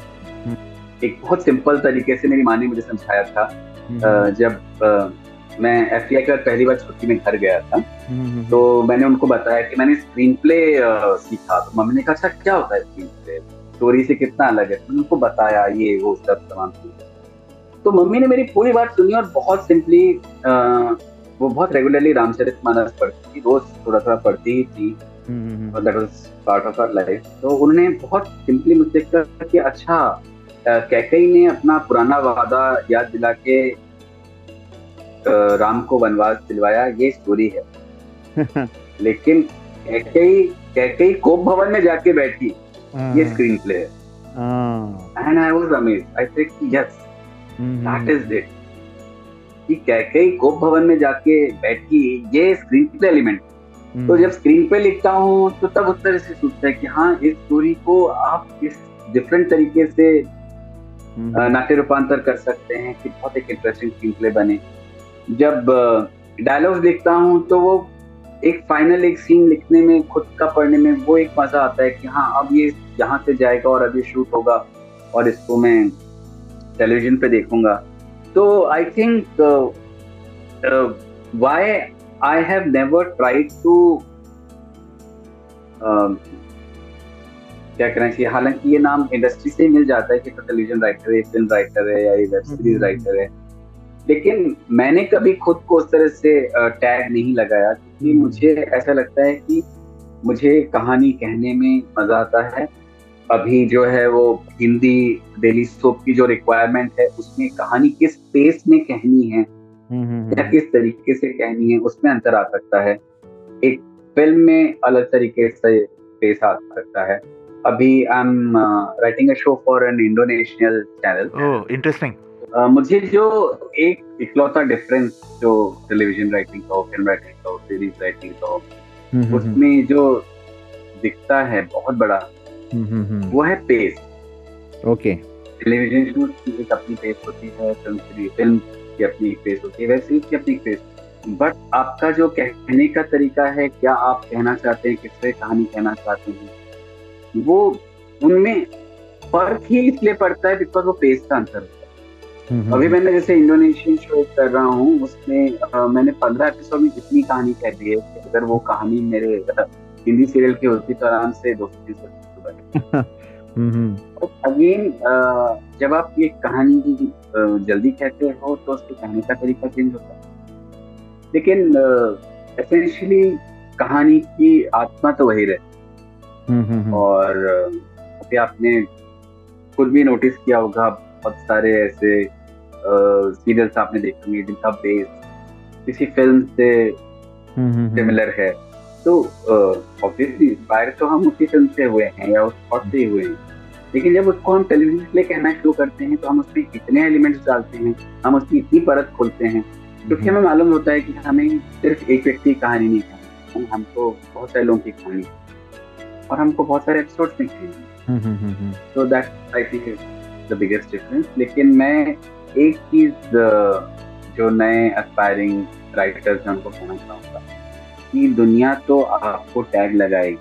एक बहुत सिंपल तरीके से मेरी माँ ने मुझे समझाया था। हम्म। जब मैं एफ़ का पहली बार छुट्टी में घर गया था हम्म, हम्म, तो मैंने उनको बताया कि मैंने स्क्रीन प्ले सीखा। तो मम्मी ने कहा अच्छा क्या होता है स्क्रीन प्ले स्टोरी से कितना अलग है? तो मैंने उनको बताया ये वो सब तमाम चीज़ें। तो मम्मी ने मेरी पूरी बात सुनी और बहुत सिंपली वो बहुत रेगुलरली रामचरित मानस पढ़ती थी। रोज थोड़ा थोड़ा पढ़ती ही थी। That was part of our life तो उन्होंने बहुत सिंपली मुझसे कहा कि अच्छा कैकई ने अपना पुराना वादा याद दिला के राम को वनवास दिलवाया ये स्टोरी है। <laughs> लेकिन कैकई कैकई कोप भवन में जाके बैठी ये स्क्रीन हाँ। प्ले है and I was amaze I said yes that is it कि कैकई कोप भवन में जाके बैठी ये स्क्रीन प्ले एलिमेंट तो जब स्क्रीन पे लिखता हूँ तो तब उस तरह से सोचता है कि हाँ इस स्टोरी को आप इस डिफरेंट तरीके से हम्म। नाट्य रूपांतर कर सकते हैं कि बहुत एक इंटरेस्टिंग स्क्रीन प्ले बने। जब डायलॉग्स देखता हूँ तो वो एक फाइनल एक सीन लिखने में खुद का पढ़ने में वो एक मज़ा आता है कि हाँ अब ये यहाँ से जाएगा और अब ये शूट होगा और इसको मैं टेलीविज़न पे देखूँगा। तो I think why I have never tried to क्या कहना चाहिए हालाँकि ये नाम इंडस्ट्री से ही मिल जाता है कि तो टेलीविज़न राइटर है फ़िल्म राइटर है या ये वेब सीरीज़ राइटर है। लेकिन मैंने कभी खुद को उस तरह से टैग नहीं लगाया क्योंकि हम्म। मुझे ऐसा लगता है कि मुझे कहानी कहने में मज़ा आता है। अभी जो है वो हिंदी डेली सोप की जो रिक्वायरमेंट है उसमें कहानी किस पेस में कहनी है हम्म, हम्म, या किस तरीके से कहनी है उसमें अंतर आ सकता है। एक फ़िल्म में अलग तरीके से पेश आ सकता है। अभी I am writing a show for an Indonesian channel interesting मुझे जो एक इकलौता डिफरेंस जो टेलीविज़न राइटिंग का हो फ़िल्म राइटिंग का हो सीरीज़ राइटिंग का हो हम्म, हम्म, उसमें हम्म। जो दिखता है बहुत बड़ा वो है पेस ओके टेलीविज़न शूट की एक अपनी पेस होती है फ़िल्म फ़िल्म की अपनी एक पेस होती है वेब सीरीज़ की अपनी पेस बट आपका जो कहने का तरीका है क्या आप कहना चाहते हैं किस तरह कहानी कहना चाहते हैं? वो उनमें फ़र्क ही इसलिए पड़ता है बिकॉज़ वो पेस का अंतर होता है। अभी मैंने जैसे इंडोनेशियन शो कर रहा हूँ उसमें आ, मैंने पंद्रह एपिसोड में इतनी कहानी कह दी है अगर वो कहानी मेरे हिंदी सीरियल की होती तो आराम से दो सौ तीन सौ अगेन जब आप ये कहानी जल्दी कहते हो तो उसके कहने का तरीका चेंज होता है। लेकिन एसेंशियली कहानी की आत्मा तो वही रहती। और अभी आपने खुद भी नोटिस किया होगा बहुत सारे ऐसे सीरियल्स आपने देखे होंगे जिनका बेस किसी फ़िल्म से सिमिलर है। तो ऑब्वियसली इंस्पायर तो हम उसी फ़िल्म से हुए हैं या उस थॉट से ही हुए हैं। लेकिन जब उसको हम टेलीविज़न के लिए कहना शुरू करते हैं तो हम उसमें इतने एलिमेंट्स डालते हैं हम उसकी इतनी परत खोलते हैं क्योंकि हमें मालूम होता है कि हमें सिर्फ़ एक व्यक्ति की कहानी नहीं कहनी हमको बहुत सारे लोगों की कहानी और हमको बहुत सारे एपिसोड कहनी तो that I think is the biggest difference लेकिन मैं एक चीज़ जो नए एस्पायरिंग राइटर्स हैं उनको कहना चाहूँगा कि दुनिया तो आपको टैग लगाएगी।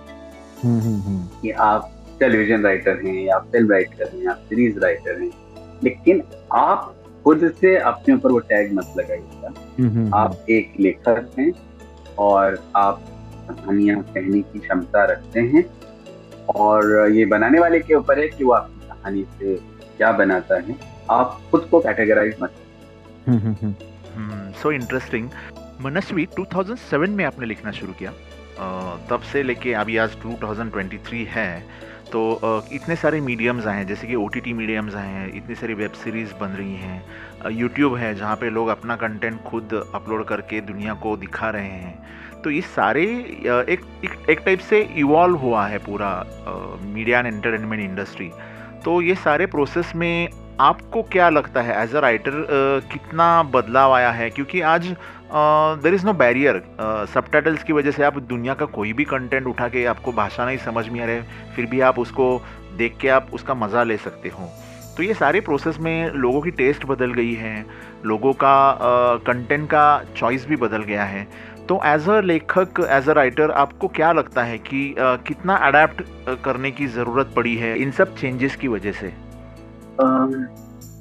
कि आप टेलीविज़न राइटर हैं या फ़िल्म राइटर हैं या सीरीज़ राइटर हैं। लेकिन आप खुद से अपने ऊपर वो टैग मत लगाइएगा। हम्म, हम्म, आप हम्म। एक लेखक हैं और आप कहानियाँ कहने की क्षमता रखते हैं। और ये बनाने वाले के ऊपर है कि वो आपकी कहानी से क्या बनाता है आप खुद को कैटेगराइज मत सो इंटरेस्टिंग मनस्वी 2007 में आपने लिखना शुरू किया। तब से लेके अभी आज 2023 है। तो इतने सारे मीडियम्स आए हैं जैसे कि ओ टी मीडियम्स आए हैं इतनी सारी वेब सीरीज़ बन रही हैं। यूट्यूब है जहाँ पे लोग अपना कंटेंट खुद अपलोड करके दुनिया को दिखा रहे हैं। तो ये सारे एक एक, एक टाइप से इवॉल्व हुआ है पूरा मीडिया एंड एंटरटेनमेंट इंडस्ट्री तो ये सारे प्रोसेस में आपको क्या लगता है? एज अ राइटर कितना बदलाव आया है? क्योंकि आज there is no barrier subtitles की वजह से आप दुनिया का कोई भी कंटेंट उठा के आपको भाषा नहीं समझ में आ रहे फिर भी आप उसको देख के आप उसका मज़ा ले सकते हो। तो ये सारे प्रोसेस में लोगों की टेस्ट बदल गई है लोगों का कंटेंट का चॉइस भी बदल गया है। तो एज अ लेखक एज अ राइटर आपको क्या लगता है कि uh, कितना अडेप्ट करने की ज़रूरत पड़ी है इन सब चेंजेस की वजह से?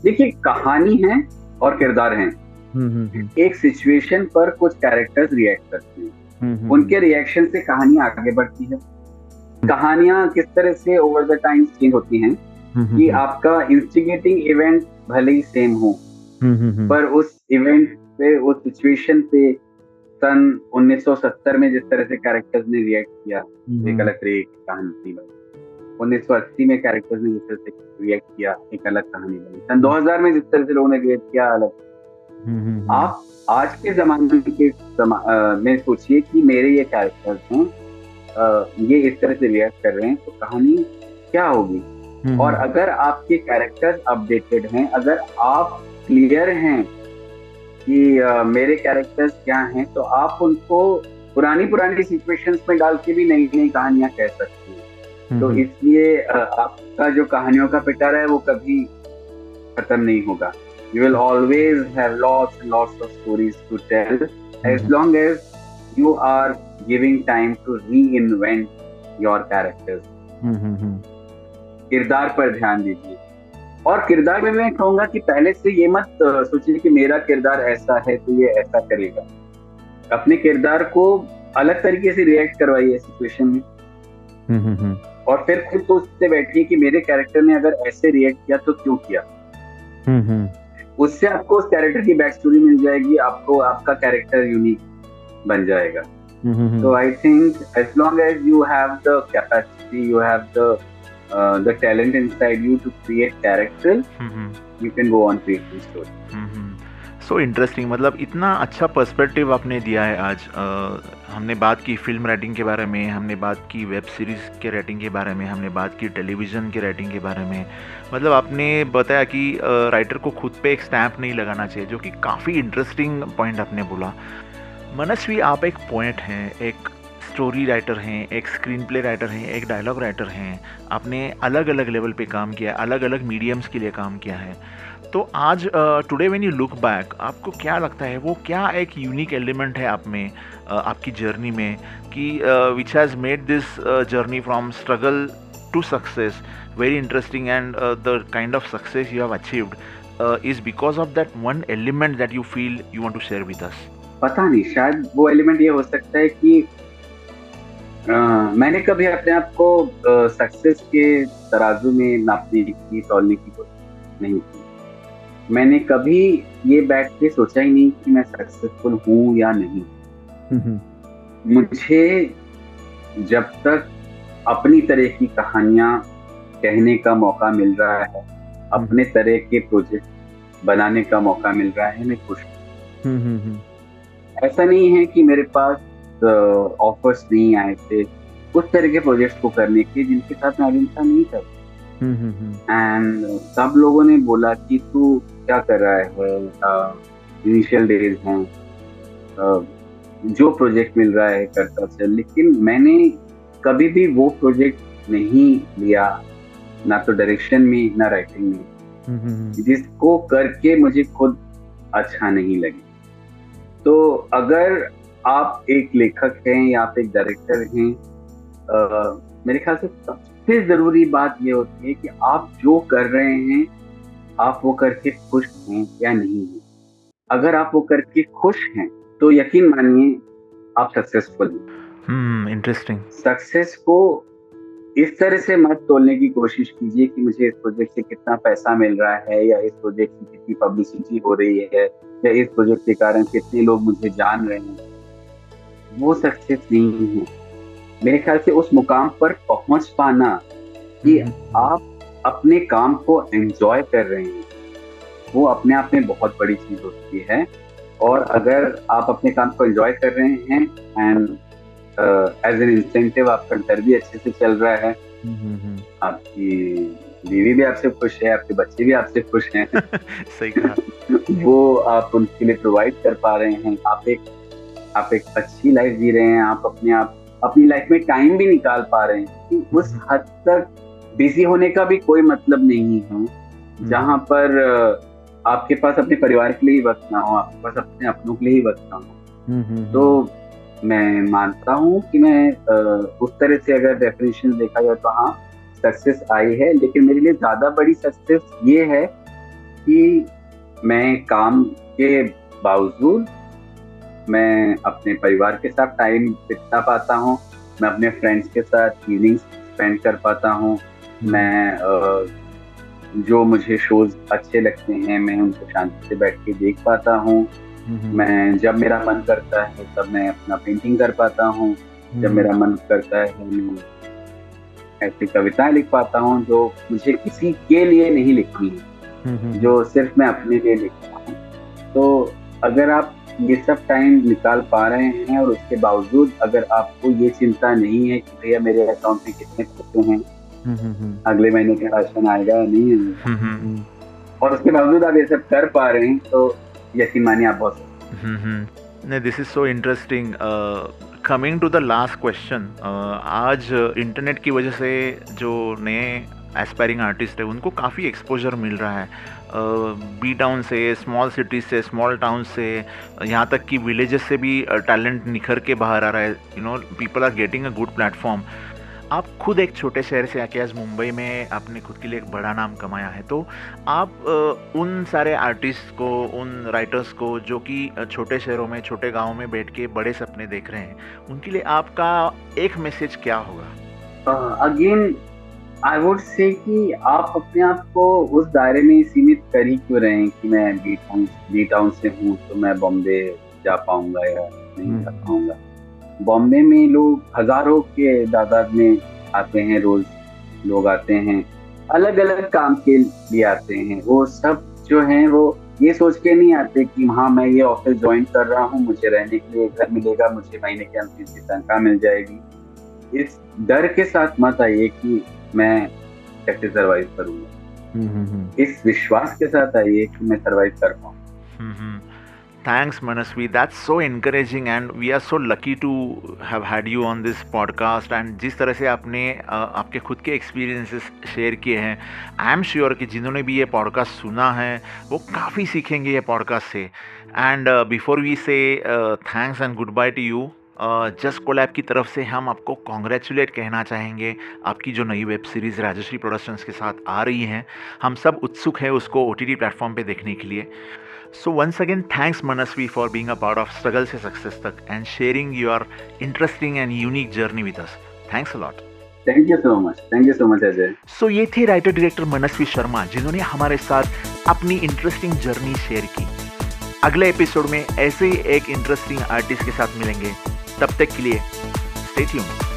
देखिए कहानी है और किरदार हैं। हम्म, हम्म, हम्म। एक सिचुएशन पर कुछ कैरेक्टर्स रिएक्ट करते हैं। उनके रिएक्शन से कहानी आगे बढ़ती है। कहानियाँ किस तरह से ओवर द टाइम चेंज होती हैं कि आपका इंस्टिगेटिंग इवेंट भले ही सेम हो पर उस इवेंट पे उस सिचुएशन पे सन 1970 में जिस तरह से कैरेक्टर्स ने रिएक्ट किया एक अलग तरह की कहानी बनी। 1980 में कैरेक्टर्स ने जिस तरह से रिएक्ट किया एक अलग कहानी बनी। सन 2000 में जिस तरह से लोगों ने रिएक्ट किया अलग। आप आज के जमाने के जमा, आ, में सोचिए कि मेरे ये कैरेक्टर्स हैं ये इस तरह से रिएक्ट कर रहे हैं तो कहानी क्या होगी? और अगर आपके कैरेक्टर्स अपडेटेड हैं अगर आप क्लियर हैं कि मेरे कैरेक्टर्स क्या हैं तो आप उनको पुरानी पुरानी सिचुएशंस में डाल के भी नई नई कहानियाँ कह सकते हैं। हम्म, तो हम्म। इसलिए आपका जो कहानियों का पिटारा है वो कभी खत्म नहीं होगा। You will always have lots lots of stories to tell as long as you are giving time to reinvent your characters किरदार पर ध्यान दीजिए। और किरदार में मैं कहूँगा कि पहले से ये मत सोचिए कि मेरा किरदार ऐसा है तो ये ऐसा करेगा। अपने किरदार को अलग तरीके से रिएक्ट करवाइए सिचुएशन में। mm-hmm. और फिर खुद सोचते बैठिए कि मेरे कैरेक्टर ने अगर ऐसे रिएक्ट किया तो क्यों किया? उससे आपको उस कैरेक्टर की बैक स्टोरी मिल जाएगी आपको आपका कैरेक्टर यूनिक बन जाएगा। तो I think as long as you have the capacity you have the the talent inside you to create character you can go on creating story so interesting मतलब इतना अच्छा perspective आपने दिया है आज। आ, हमने बात की फ़िल्म राइटिंग के बारे में हमने बात की वेब सीरीज़ के राइटिंग के बारे में हमने बात की टेलीविज़न के राइटिंग के बारे में। मतलब आपने बताया कि राइटर को खुद पे एक स्टैम्प नहीं लगाना चाहिए जो कि काफ़ी इंटरेस्टिंग पॉइंट आपने बोला। मनस्वी आप एक पॉइंट हैं एक स्टोरी राइटर हैं एक स्क्रीन प्ले राइटर हैं एक डायलॉग राइटर हैं। आपने अलग अलग लेवल पे काम किया है अलग अलग मीडियम्स के लिए काम किया है। तो आज today when you look back आपको क्या लगता है वो क्या एक यूनिक एलिमेंट है आप में uh, आपकी जर्नी में कि which has made this journey from struggle to success very interesting and the kind of success you have achieved is because of that one element that you feel you want to share with us पता नहीं शायद वो element ये हो सकता है कि आ, मैंने कभी अपने आप को सक्सेस के तराजू में नापने की तोलने की कोशिश नहीं की। मैंने कभी ये बैठ के सोचा ही नहीं कि मैं सक्सेसफुल हूँ या नहीं। मुझे जब तक अपनी तरह की कहानियाँ कहने का मौका मिल रहा है अपने तरह के प्रोजेक्ट बनाने का मौका मिल रहा है मैं खुश हूँ। ऐसा नहीं है कि मेरे पास ऑफर्स नहीं आए थे उस तरह के प्रोजेक्ट्स को करने के जिनके साथ मैं अभिनता नहीं कर एंड सब लोगों ने बोला कि तू क्या कर रहा है? इनिशियल डेज़ हैं। जो प्रोजेक्ट मिल रहा है करता चल लेकिन मैंने कभी भी वो प्रोजेक्ट नहीं लिया ना तो डायरेक्शन में ना राइटिंग में। जिसको करके मुझे खुद अच्छा नहीं लगे। तो अगर आप एक लेखक हैं या आप एक डायरेक्टर हैं मेरे ख्याल से सबसे ज़रूरी बात ये होती है कि आप जो कर रहे हैं आप वो करके खुश हैं या नहीं हैं। अगर आप वो करके खुश हैं तो यकीन मानिए आप सक्सेसफुल हैं। इंटरेस्टिंग सक्सेस को इस तरह से मत तोलने की कोशिश कीजिए कि मुझे इस प्रोजेक्ट से कितना पैसा मिल रहा है या इस प्रोजेक्ट की कितनी पब्लिसिटी हो रही है या इस प्रोजेक्ट के कारण कितने लोग मुझे जान रहे हैं। वो सक्सेस नहीं है मेरे ख्याल से उस मुकाम पर पहुँच पाना कि हम्म। आप अपने काम को एंजॉय कर रहे हैं वो अपने आप में बहुत बड़ी चीज़ होती है। और अगर आप अपने काम को एंजॉय कर रहे हैं एंड एज एन इंसेंटिव आपका घर भी अच्छे से चल रहा है आपकी बीवी भी आपसे खुश है आपके बच्चे भी आपसे खुश हैं <laughs> सही कहा। <laughs> वो आप उनके लिए प्रोवाइड कर पा रहे हैं। आप एक आप एक अच्छी लाइफ जी रहे हैं आप अपने आप अपनी लाइफ में टाइम भी निकाल पा रहे हैं कि उस हद तक बिज़ी होने का भी कोई मतलब नहीं है। हम्म। जहाँ पर आपके पास अपने परिवार के लिए ही वक्त ना हो आपके पास अपने अपनों के लिए ही वक्त ना हो। हम्म, हम्म, तो मैं मानता हूँ कि मैं उस तरह से अगर डेफिनेशन देखा जाए तो हाँ सक्सेस आई है लेकिन मेरे लिए ज़्यादा बड़ी सक्सेस ये है कि मैं काम के बावजूद मैं अपने परिवार के साथ टाइम बिता पाता हूँ। मैं अपने फ्रेंड्स के साथ इवनिंग स्पेंड कर पाता हूँ। मैं जो मुझे शोज़ अच्छे लगते हैं मैं उनको शांति से बैठ के देख पाता हूँ। मैं जब मेरा मन करता है तब मैं अपना पेंटिंग कर पाता हूँ। जब मेरा मन करता है मैं ऐसी कविताएँ लिख पाता हूँ जो मुझे किसी के लिए नहीं लिखनी। है जो सिर्फ़ मैं अपने लिए लिखता हूँ। तो अगर आप ये सब टाइम निकाल पा रहे हैं और उसके बावजूद अगर आपको ये चिंता नहीं है कि भैया मेरे अकाउंट में कितने पैसे हैं अगले महीने का राशन आएगा या नहीं आएगा? और उसके बावजूद आप ये सब कर पा रहे हैं तो यकीन मानिए आप बहुत नहीं this is so interesting coming to the last question आज इंटरनेट की वजह से जो नए एस्पायरिंग आर्टिस्ट है उनको काफ़ी एक्सपोजर मिल रहा है। बी uh, टाउन से स्मॉल सिटीज़ से स्मॉल टाउन से यहाँ तक कि विलेजेस से भी टैलेंट uh, निखर के बाहर आ रहा है। You know people are getting a good platform आप खुद एक छोटे शहर से आके आज मुंबई में आपने खुद के लिए एक बड़ा नाम कमाया है तो आप उन सारे आर्टिस्ट को उन राइटर्स को जो कि छोटे शहरों में छोटे गाँव में बैठ के बड़े सपने देख रहे हैं उनके लिए आपका एक मैसेज क्या होगा? अगेन आई वुड से कि आप अपने आप को उस दायरे में सीमित कर ही क्यों रहे हैं कि मैं बी टाउन बी टाउन से हूँ तो मैं बॉम्बे जा पाऊँगा या नहीं जा हम्म। पाऊँगा? बॉम्बे में लोग हज़ारों के दादाद में आते हैं रोज लोग आते हैं अलग अलग काम के लिए आते हैं। वो सब जो हैं वो ये सोच के नहीं आते कि हाँ मैं ये ऑफ़िस ज्वाइन कर रहा हूँ मुझे रहने के लिए घर मिलेगा मुझे महीने के अंत की तनख्वाह मिल जाएगी। इस डर के साथ मत आइए कि मैं कैसे सरवाइव करूँगा हम्म, हम्म, हम्म। इस विश्वास के साथ आइए कि मैं सरवाइव कर पाऊँ Thanks, Manasvi. That's so encouraging, and we are so lucky to have had you on this podcast. And जिस तरह से आपने आपके खुद के एक्सपीरियंसेस शेयर किए हैं आई एम श्योर कि जिन्होंने भी ये पॉडकास्ट सुना है वो काफ़ी सीखेंगे ये पॉडकास्ट से and before we say thanks and goodbye to you just collab की तरफ़ से हम आपको कॉन्ग्रेचुलेट कहना चाहेंगे। आपकी जो नई वेब सीरीज़ राजश्री प्रोडक्शंस के साथ आ रही हैं हम सब उत्सुक हैं उसको ओ टी प्लेटफॉर्म पे देखने के लिए। So once again thanks Manasvi for being a part of struggle से सक्सेस तक and sharing your interesting and unique journey with us thanks a lot thank you so much thank you so much Ajay so ये थे writer director मनस्वी शर्मा जिन्होंने हमारे साथ अपनी interesting journey share की। अगले एपिसोड में ऐसे ही एक इंटरेस्टिंग आर्टिस्ट के साथ मिलेंगे। तब तक के लिए स्टे ट्यून्ड